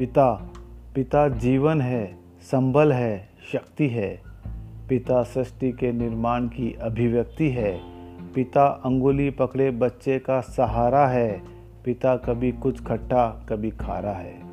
पिता पिता जीवन है, संबल है, शक्ति है। पिता सृष्टि के निर्माण की अभिव्यक्ति है। पिता अंगुली पकड़े बच्चे का सहारा है। पिता कभी कुछ खट्टा, कभी खारा है।